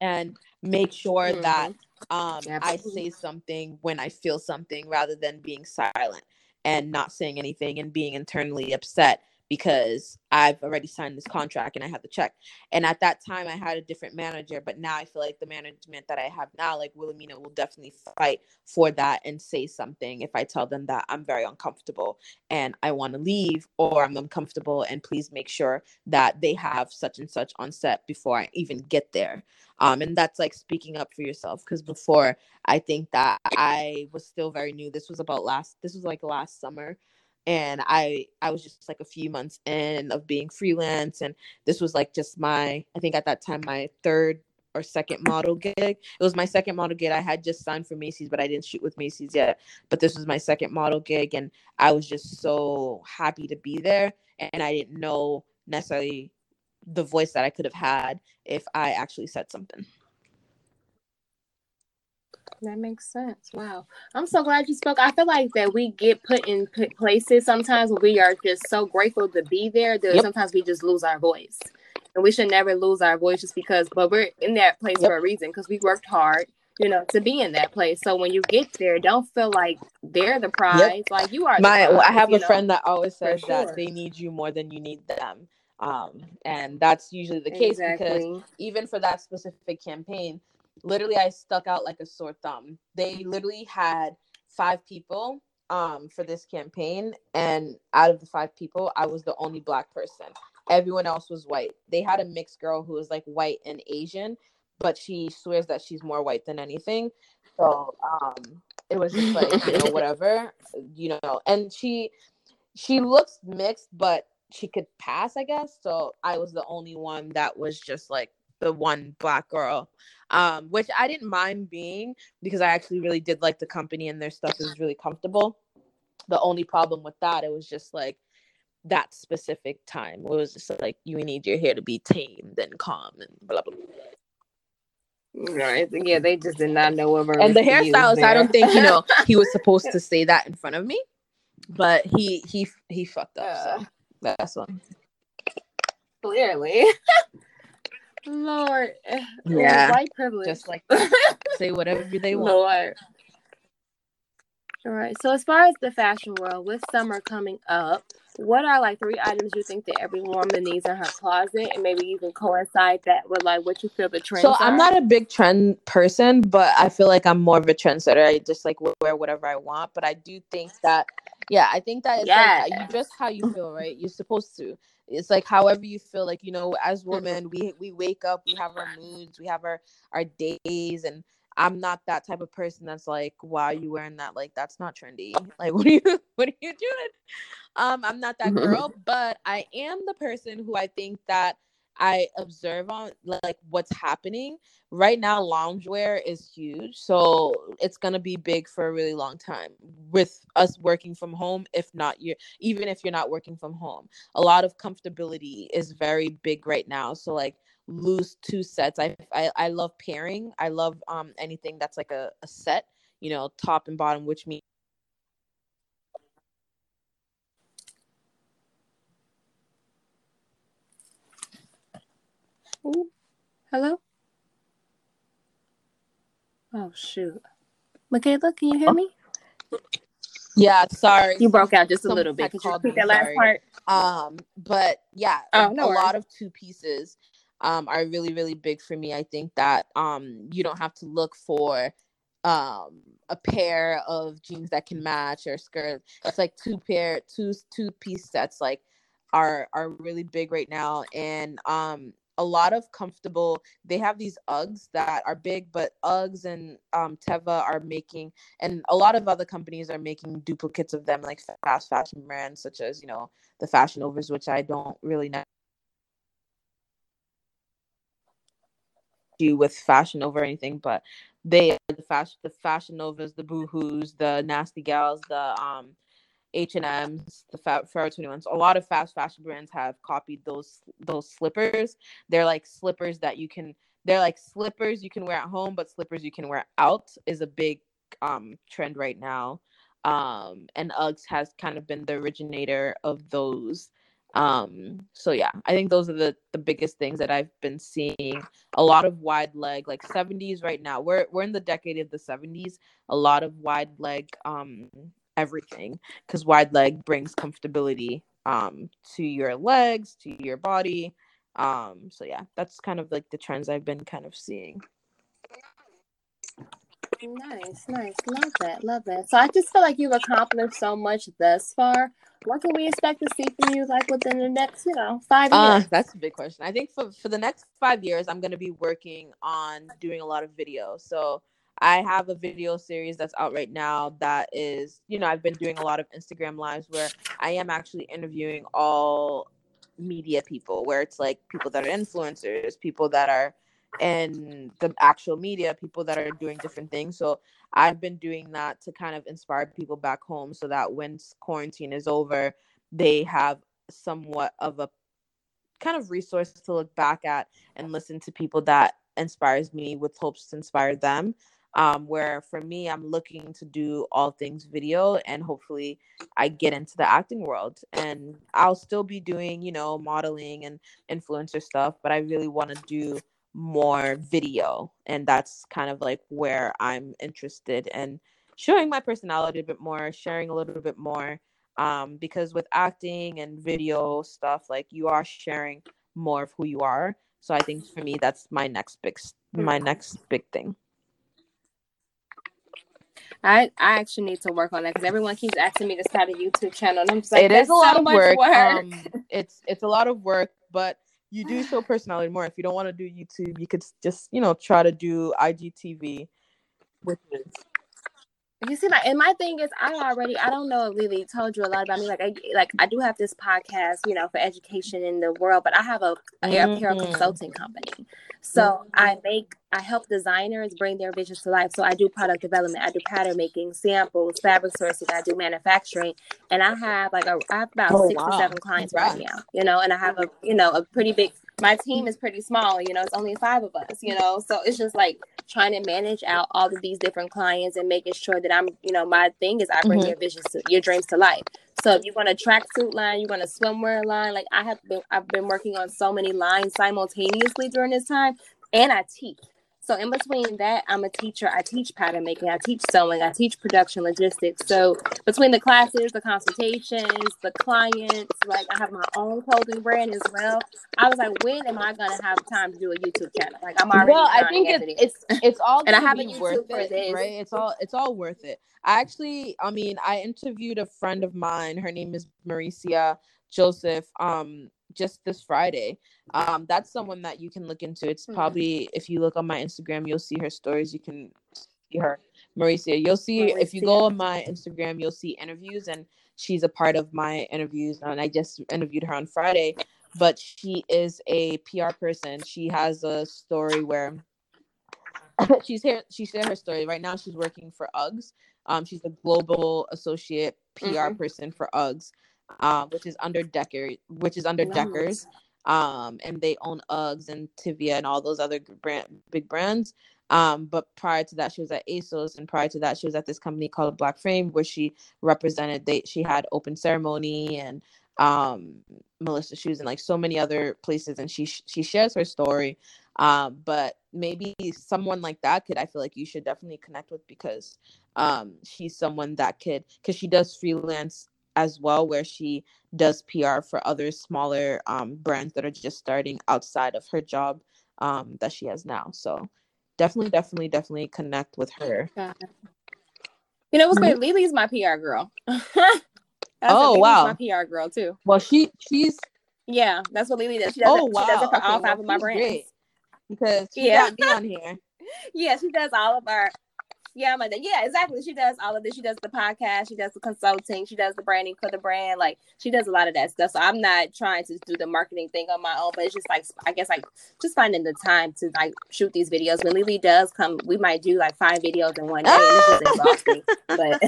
Speaker 4: and make sure that um i say something when i feel something rather than being silent and not saying anything and being internally upset because I've already signed this contract and I have the check. And at that time, I had a different manager, but now I feel like the management that I have now, like Wilhelmina, will definitely fight for that and say something if I tell them that I'm very uncomfortable and I want to leave or I'm uncomfortable and please make sure that they have such and such on set before I even get there. Um, and that's like speaking up for yourself because before I think that I was still very new. This was about last, this was like last summer and i i was just like a few months in of being freelance and this was like just my i think at that time my third or second model gig. It was my second model gig. I had just signed for macy's but i didn't shoot with macy's yet. But this was my second model gig and i was just so happy to be there and i didn't know necessarily the voice that i could have had if i actually said something
Speaker 3: That makes sense. Wow. I'm so glad you spoke. I feel like that we get put in places sometimes we are just so grateful to be there that
Speaker 4: Yep.
Speaker 3: sometimes we just lose our voice. And we should never lose our voice just because, but we're in that place
Speaker 4: Yep.
Speaker 3: for a reason because we worked hard, you know, to be in that place. So when you get there, don't feel like they're the prize. Like you are. the
Speaker 4: my
Speaker 3: prize,
Speaker 4: i have a
Speaker 3: know?
Speaker 4: friend that always says that they need you more than you need them um and that's usually the case because even for that specific campaign literally i stuck out like a sore thumb. They literally had five people um for this campaign and out of the five people i was the only black person. Everyone else was white. They had a mixed girl who was like white and asian but she swears that she's more white than anything. So um it was just like you know whatever you know. And she she looks mixed but she could pass i guess. So i was the only one that was just like the one black girl um which i didn't mind being because i actually really did like the company and their stuff is really comfortable the only problem with that it was just like that specific time it was just like you need your hair to be tamed and calm and blah blah blah
Speaker 3: Right. Yeah, they just did not know what
Speaker 4: and the hairstylist i don't think you know he was supposed to say that in front of me but he he he fucked up
Speaker 3: Uh.
Speaker 4: so that's one
Speaker 3: Clearly. Lord.
Speaker 4: Yeah.
Speaker 3: White privilege.
Speaker 4: just like say whatever they want
Speaker 3: Lord. All right. So as far as the fashion world, with summer coming up, what are like three items you think that every woman needs in her closet, and maybe even coincide that with like what you feel the trends
Speaker 4: So
Speaker 3: are?
Speaker 4: I'm not a big trend person, but I feel like I'm more of a trendsetter. I just like wear whatever I want. But I do think that, yeah, I think that it's like
Speaker 3: Yeah.
Speaker 4: you just how you feel, right? You're supposed to. It's like however you feel. Like you know, as women, we we wake up, we have our moods, we have our our days, and I'm not that type of person that's like, why are you wearing that? Like that's not trendy. Like what are you what are you doing? Um, I'm not that girl, but I am the person who I think that I observe on like what's happening right now. Loungewear is huge, so it's gonna be big for a really long time. With us working from home, if not you, even if you're not working from home, a lot of comfortability is very big right now. So like loose two sets. I I, I love pairing. I love um anything that's like a, a set, you know, top and bottom, which means
Speaker 3: Ooh. Hello. Oh shoot, Micaela, can you hear me?
Speaker 4: yeah. Sorry,
Speaker 3: You broke out just a
Speaker 4: Someone
Speaker 3: little bit. Could you repeat that last part?
Speaker 4: um but yeah
Speaker 3: Oh,
Speaker 4: a,
Speaker 3: no
Speaker 4: a
Speaker 3: worries.
Speaker 4: lot of two pieces um are really really big for me i think that um you don't have to look for um a pair of jeans that can match or skirt it's like two pair two two piece sets like are are really big right now and um a lot of comfortable they have these uggs that are big but uggs and um teva are making and a lot of other companies are making duplicates of them like fast fashion brands such as you know the fashion novas which i don't really know. Do with fashion over anything but they the fashion the fashion novas the boohoo's the nasty gals the um h&m's the forever 21s a lot of fast fashion brands have copied those those slippers. They're like slippers that you can they're like slippers you can wear at home but slippers you can wear out is a big um trend right now. Um and uggs has kind of been the originator of those. Um so yeah i think those are the the biggest things that i've been seeing. A lot of wide leg like 70s right now we're we're in the decade of the 70s a lot of wide leg um everything because wide leg brings comfortability um to your legs to your body um so yeah that's kind of like the trends i've been kind of seeing
Speaker 3: Nice, nice. Love that. Love that. So I just feel like you've accomplished so much thus far. What can we expect to see from you like within the next, you know, five
Speaker 4: Uh,
Speaker 3: years?
Speaker 4: that's a big question. I think for, for the next five years, I'm going to be working on doing a lot of video. So I have a video series that's out right now that is, you know, I've been doing a lot of Instagram lives where I am actually interviewing all media people, where it's like people that are influencers, people that are in the actual media, people that are doing different things. So I've been doing that to kind of inspire people back home so that when quarantine is over, they have somewhat of a kind of resource to look back at and listen to people that inspires me with hopes to inspire them um, where for me i'm looking to do all things video and hopefully i get into the acting world. And i'll still be doing you know modeling and influencer stuff but i really want to do more video. And that's kind of like where i'm interested in showing my personality a bit more sharing a little bit more um, because with acting and video stuff like you are sharing more of who you are. So i think for me that's my next big my next big thing
Speaker 3: I, I actually need to work on that because everyone keeps asking me to start a YouTube channel, and I'm just like,
Speaker 4: it is a lot
Speaker 3: so
Speaker 4: of work,
Speaker 3: work."
Speaker 4: um it's it's a lot of work but you do show personality more if you don't want to do youtube you could just you know try to do igtv which is
Speaker 3: You see, like, and my thing is, I already, I don't know if Lily told you a lot about me. Like, I, like, I do have this podcast, you know, for education in the world, but I have a, a apparel
Speaker 4: Mhm.
Speaker 3: consulting company. So I make, I help designers bring their visions to life. So I do product development, I do pattern making, samples, fabric sourcing, I do manufacturing, and I have like a, I have about
Speaker 4: Oh,
Speaker 3: six
Speaker 4: wow.
Speaker 3: to seven clients right now. You know, and I have a, you know, a pretty big. My team is pretty small. You know, it's only five of us. You know, so it's just like trying to manage out all of these different clients and making sure that I'm, you know, my thing is I bring
Speaker 4: Mhm.
Speaker 3: your visions to your dreams to life. So if you want a tracksuit line, you want a swimwear line, like I have been I've been working on so many lines simultaneously during this time and I teach. So in between that, I'm a teacher. I teach pattern making. I teach sewing. I teach production logistics. So between the classes, the consultations, the clients, like I have my own clothing brand as well. I was like, when am I gonna have time to do a YouTube channel? Like I'm already.
Speaker 4: well, I think it's it's it's all
Speaker 3: And I have a YouTube
Speaker 4: worth
Speaker 3: for
Speaker 4: it,
Speaker 3: this.
Speaker 4: right? It's all it's all worth it. I actually, I mean, I interviewed a friend of mine. Her name is Maricia Joseph. Um, just this Friday. Um, that's someone that you can look into. It's
Speaker 3: Mhm.
Speaker 4: probably if you look on my Instagram, you'll see her stories. You can see her, Maricia. You'll see if you go on my Instagram, you'll see interviews, and she's a part of my interviews. And I just interviewed her on Friday. But she is a PR person. She has a story where she's here. She shared her story. Right now, she's working for Uggs. Um, she's a global associate PR
Speaker 3: Mhm.
Speaker 4: person for Uggs, um, which is under Decker, which is under
Speaker 3: Nice.
Speaker 4: Deckers. Um, and they own Uggs and Teva and all those other brand big brands. Um, but prior to that, she was at ASOS, and prior to that, she was at this company called Black Frame, where she represented. They she had Open Ceremony and um Melissa Shoes and like so many other places, and she she shares her story. Um, but maybe someone like that could I feel like you should definitely connect with because um she's someone that could because she does freelance as well where she does PR for other smaller um brands that are just starting outside of her job um that she has now. So definitely, definitely, definitely connect with her.
Speaker 3: You know what's
Speaker 4: Mhm.
Speaker 3: great? Lily's my PR girl.
Speaker 4: Oh, wow.
Speaker 3: my PR girl too.
Speaker 4: Well, she she's
Speaker 3: Yeah, that's what Lily does. She does,
Speaker 4: oh
Speaker 3: it,
Speaker 4: wow
Speaker 3: she does it for
Speaker 4: okay,
Speaker 3: all
Speaker 4: well,
Speaker 3: of my brands.
Speaker 4: great because she
Speaker 3: Yeah.
Speaker 4: got me on here.
Speaker 3: Yeah, she does all of our. Yeah, I'm like, yeah, exactly. She does all of this. She does the podcast. She does the consulting. She does the branding for the brand. Like she does a lot of that stuff. So I'm not trying to do the marketing thing on my own, but it's just like I guess like just finding the time to like shoot these videos. When Lily does come, we might do like five videos in one day, and it's just exhausting. But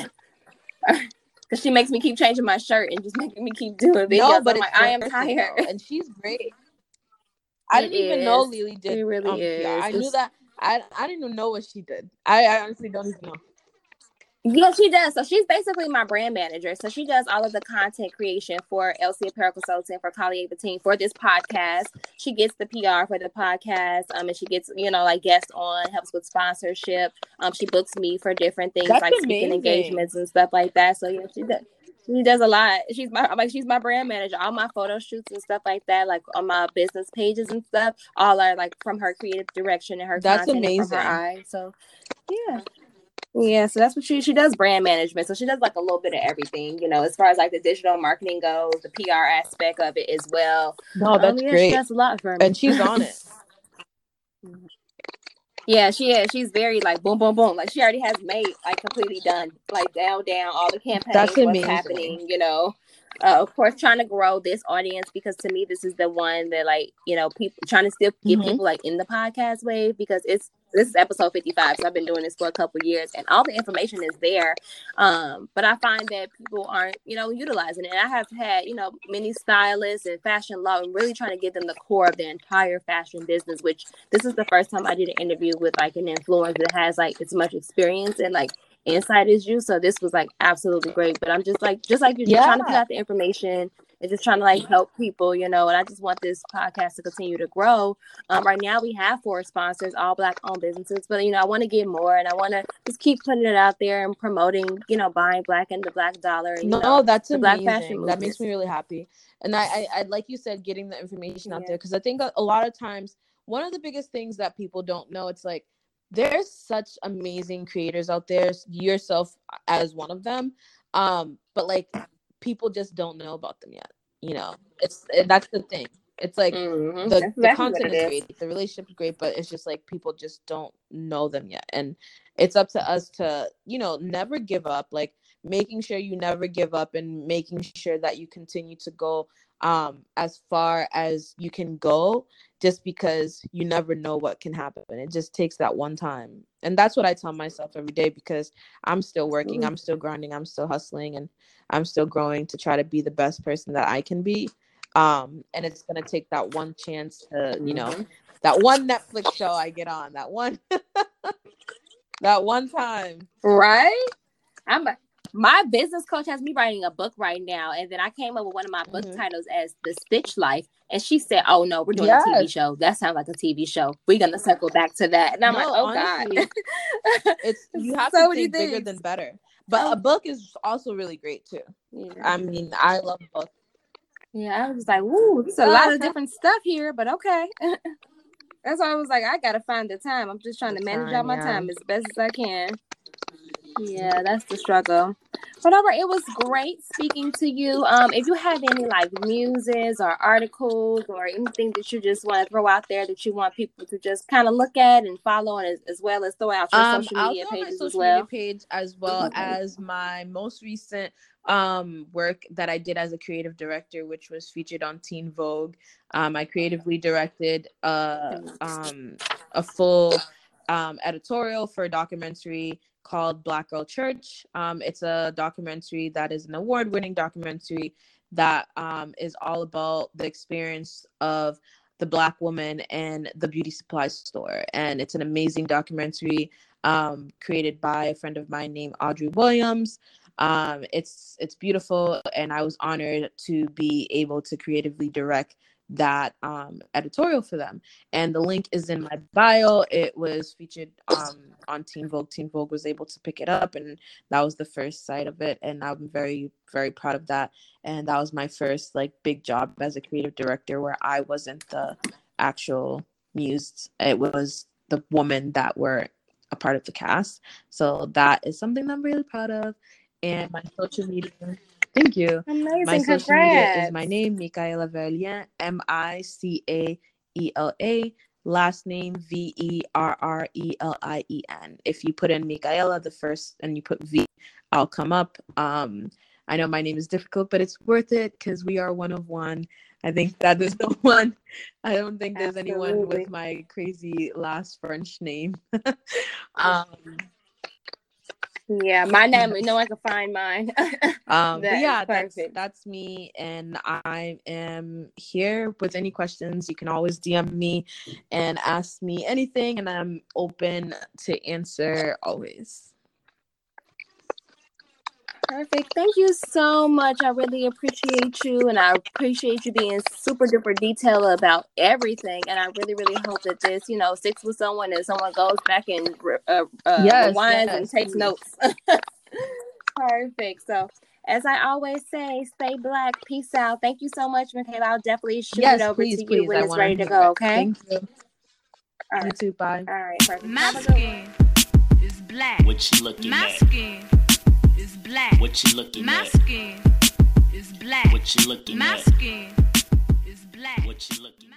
Speaker 3: because she makes me keep changing my shirt and just making me keep doing videos.
Speaker 4: No, but
Speaker 3: I'm like, I am tired.
Speaker 4: and she's great. I
Speaker 3: It
Speaker 4: didn't even know. Lily did.
Speaker 3: It really
Speaker 4: um,
Speaker 3: is.
Speaker 4: PR. I knew that. I I didn't even know what she did. I, I honestly don't even know.
Speaker 3: Yeah, she does. So she's basically my brand manager. So she does all of the content creation for LC Apparel Consulting for Collier team for this podcast. She gets the PR for the podcast. Um, and she gets you know like guests on, helps with sponsorship. Um, she books me for different things
Speaker 4: That's
Speaker 3: like speaking engagements and stuff like that. So yeah, she does. She does a lot. She's my like she's my brand manager. All my photo shoots and stuff like that, like on my business pages and stuff, all are like from her creative direction and her
Speaker 4: That's
Speaker 3: from her
Speaker 4: amazing.
Speaker 3: eye. So yeah. Yeah, so that's what she she does brand management. So she does like a little bit of everything, you know, as far as like the digital marketing goes, the PR aspect of it as well.
Speaker 4: No,
Speaker 3: Um,
Speaker 4: that's
Speaker 3: yeah,
Speaker 4: great,
Speaker 3: She does a lot for me.
Speaker 4: and she's on it.
Speaker 3: Yeah, she is. She's very like boom, boom, boom. Like she already has made like completely done, like down, down all the campaigns,
Speaker 4: That's
Speaker 3: what's
Speaker 4: amazing.
Speaker 3: happening. You know, uh, of course, trying to grow this audience because to me, this is the one that like you know people trying to still get
Speaker 4: Mhm.
Speaker 3: people like in the podcast wave because it's this is episode fifty five. So I've been doing this for a couple years, and all the information is there. Um, but I find that people aren't you know utilizing it. And I have had you know many stylists and fashion law and really trying to get them the core of the entire fashion business, which this is the first time I did an interview with like an influencer that has like as much experience and like insight as you. So this was like absolutely great. But I'm just like just like you're just trying to put out the information and just trying to like help people, you know. And I just want this podcast to continue to grow. Um, right now we have four sponsors, all black owned businesses, but you know I want to get more and I want to just keep putting it out there and promoting, you know, buying black and the black dollar. And, you
Speaker 4: No,
Speaker 3: know,
Speaker 4: that's amazing.
Speaker 3: fashion
Speaker 4: That makes me really happy. And I, I, I like you said, getting the information out
Speaker 3: Yeah.
Speaker 4: there because I think a, a lot of times one of the biggest things that people don't know, it's like there's such amazing creators out there. Yourself as one of them, um, but like people just don't know about them yet. You know, it's that's the thing. It's like
Speaker 3: Mhm.
Speaker 4: the, the content is. great, the relationship is great, but it's just like people just don't know them yet. And it's up to us to, you know, never give up, like making sure you never give up and making sure that you continue to go um as far as you can go just because you never know what can happen. It just takes that one time. And that's what I tell myself every day because I'm still working. I'm still grinding, I'm still hustling and I'm still growing to try to be the best person that I can be um and it's gonna take that one chance to you know
Speaker 3: Mhm.
Speaker 4: that one netflix show i get on that one that one time
Speaker 3: Right? I'm a, my business coach has me writing a book right now, and then I came up with one of my book
Speaker 4: Mhm.
Speaker 3: titles as "The Stitch Life." And she said, "Oh no, we're doing a TV
Speaker 4: Yes.
Speaker 3: show. That sounds like a TV show. We're gonna circle back to that." And I'm
Speaker 4: No,
Speaker 3: like, "Oh
Speaker 4: honestly,
Speaker 3: God."
Speaker 4: It's you have
Speaker 3: So
Speaker 4: to think bigger
Speaker 3: things.
Speaker 4: than better. But
Speaker 3: Oh.
Speaker 4: a book is also really great too.
Speaker 3: yeah.
Speaker 4: I mean, I love books.
Speaker 3: Yeah, I was like, "Woo, it's a lot of different stuff here, but okay." That's why I was like, I gotta find the time. I'm just trying to manage
Speaker 4: time,
Speaker 3: out my
Speaker 4: yeah.
Speaker 3: time as best as I can. Yeah, that's the struggle. But it was great speaking to you. Um, if you have any like muses or articles or anything that you just want to throw out there that you want people to just kind of look at and follow, and as, as well as throw out your
Speaker 4: Um,
Speaker 3: social
Speaker 4: I'll
Speaker 3: media pages
Speaker 4: social
Speaker 3: as well.
Speaker 4: page as well
Speaker 3: Okay.
Speaker 4: as my most recent um work that I did as a creative director, which was featured on Teen Vogue. Um, I creatively directed a um a full um editorial for a documentary called Black Girl Church. Um, it's a documentary that is an award-winning documentary that um is all about the experience of the black woman and the beauty supply store and it's an amazing documentary um, created by a friend of mine named Audrey Williams. Um, it's it's beautiful, and I was honored to be able to creatively direct that um, editorial for them. And the link is in my bio. It was featured um, on Teen Vogue. Teen Vogue was able to pick it up, and that was the first site of it. And I'm very very proud of that. And that was my first like big job as a creative director, where I wasn't the actual muse. It was the woman that were a part of the cast. So that is something that I'm really proud of. And my social media, thank you.
Speaker 3: Amazing,
Speaker 4: My social
Speaker 3: congrats.
Speaker 4: media is my name, Micaela Verrelien, M I C A E L A. Last name V E R R E L I E N. If you put in Micaela, the first, and you put V, I'll come up. Um, I know my name is difficult, but it's worth it because we are one of one. I think that there's no one. I don't think there's anyone with my crazy last French name. um,
Speaker 3: Yeah, my name. No one can find mine.
Speaker 4: um,
Speaker 3: That
Speaker 4: yeah, that's that's me, and I am here with any questions. You can always DM me and ask me anything, and I'm open to answer always.
Speaker 3: Perfect. Thank you so much. I really appreciate you, and I appreciate you being super duper detailed about everything. And I really, really hope that this, you know, sticks with someone and someone goes back and uh, uh,
Speaker 4: Yes,
Speaker 3: rewinds and takes notes. Perfect. So, as I always say, stay black. Peace out. Thank you so much, Micaela. I'll definitely shoot
Speaker 4: yes,
Speaker 3: it over
Speaker 4: please,
Speaker 3: to you when
Speaker 4: I
Speaker 3: it's ready to go.
Speaker 4: it.
Speaker 3: Okay.
Speaker 4: Thank you.
Speaker 3: All
Speaker 4: You too. Bye.
Speaker 3: All right. Perfect.
Speaker 1: My
Speaker 3: Have a good one.
Speaker 1: skin is black.
Speaker 2: What you looking
Speaker 1: My
Speaker 2: at?
Speaker 1: skin is black.
Speaker 2: What you looking
Speaker 1: My
Speaker 2: at?
Speaker 1: skin is black.
Speaker 2: What you looking
Speaker 1: My
Speaker 2: at?
Speaker 1: skin is black.
Speaker 2: What you looking at?